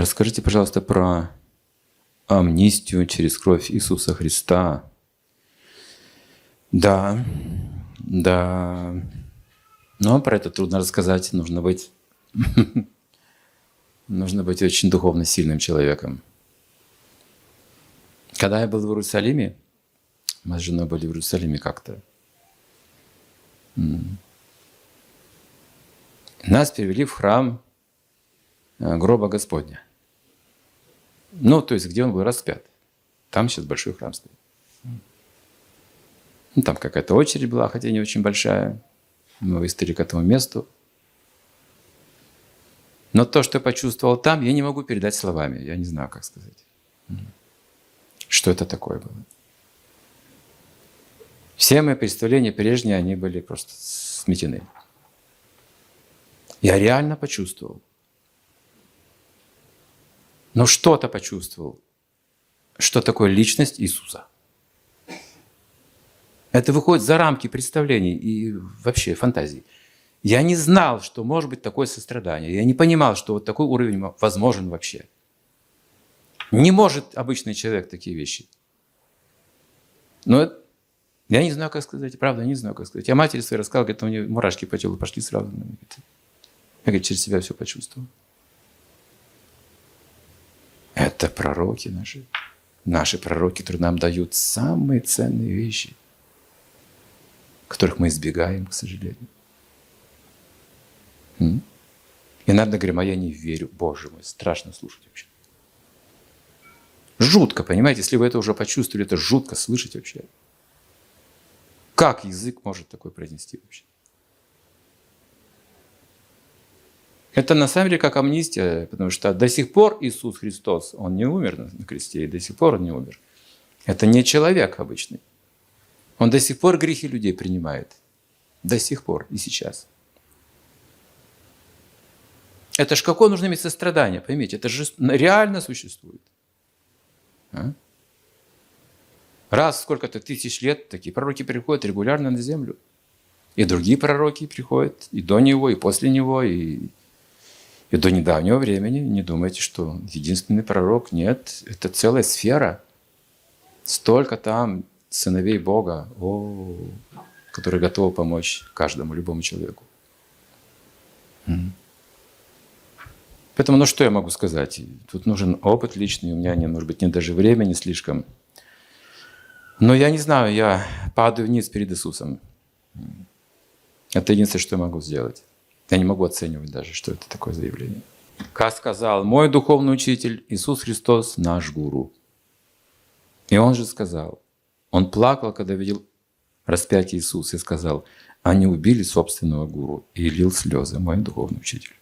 Расскажите, пожалуйста, про амнистию через кровь Иисуса Христа. Да, да. Но про это трудно рассказать. Нужно быть, нужно быть очень духовно сильным человеком. Когда я был в Иерусалиме, мы с женой были в Иерусалиме как-то, нас перевели в храм э, гроба Господня. Ну, то есть, где он был распят. Там сейчас большой храм стоит. Ну, там какая-то очередь была, хотя не очень большая. Мы выставили к этому месту. Но то, что я почувствовал там, я не могу передать словами. Я не знаю, как сказать. Что это такое было. Все мои представления прежние, они были просто сметены. Я реально почувствовал. Но что-то почувствовал. Что такое личность Иисуса. Это выходит за рамки представлений и вообще фантазий. Я не знал, что может быть такое сострадание. Я не понимал, что вот такой уровень возможен вообще. Не может обычный человек такие вещи. Но я не знаю, как сказать. Правда, не знаю, как сказать. Я матери своей рассказал, говорит, у нее мурашки по телу пошли сразу. Я говорит, через себя все почувствовал. Это пророки наши. Наши пророки, которые нам дают самые ценные вещи, которых мы избегаем, к сожалению. И иногда говорим, а я не верю. Боже мой, страшно слушать вообще. Жутко, понимаете? Если вы это уже почувствовали, это жутко слышать вообще. Как язык может такое произнести вообще? Это на самом деле как амнистия, потому что до сих пор Иисус Христос, Он не умер на кресте, и до сих пор Он не умер. Это не человек обычный. Он до сих пор грехи людей принимает. До сих пор и сейчас. Это ж какое нужно иметь сострадание, поймите, это же реально существует. А? Раз сколько-то тысяч лет такие пророки приходят регулярно на землю. И другие пророки приходят и до него, и после него, и и до недавнего времени не думайте, что единственный пророк. Нет, это целая сфера. Столько там сыновей Бога, о, которые готовы помочь каждому, любому человеку. Поэтому, ну что я могу сказать? Тут нужен опыт личный, у меня не, может быть, нет даже времени слишком. Но я не знаю, я падаю вниз перед Иисусом. Это единственное, что я могу сделать. Я не могу оценивать даже, что это такое заявление. Как сказал мой духовный учитель Иисус Христос, наш гуру. И он же сказал, он плакал, когда видел распятие Иисуса и сказал, они убили собственного гуру и лил слезы, мой духовный учитель.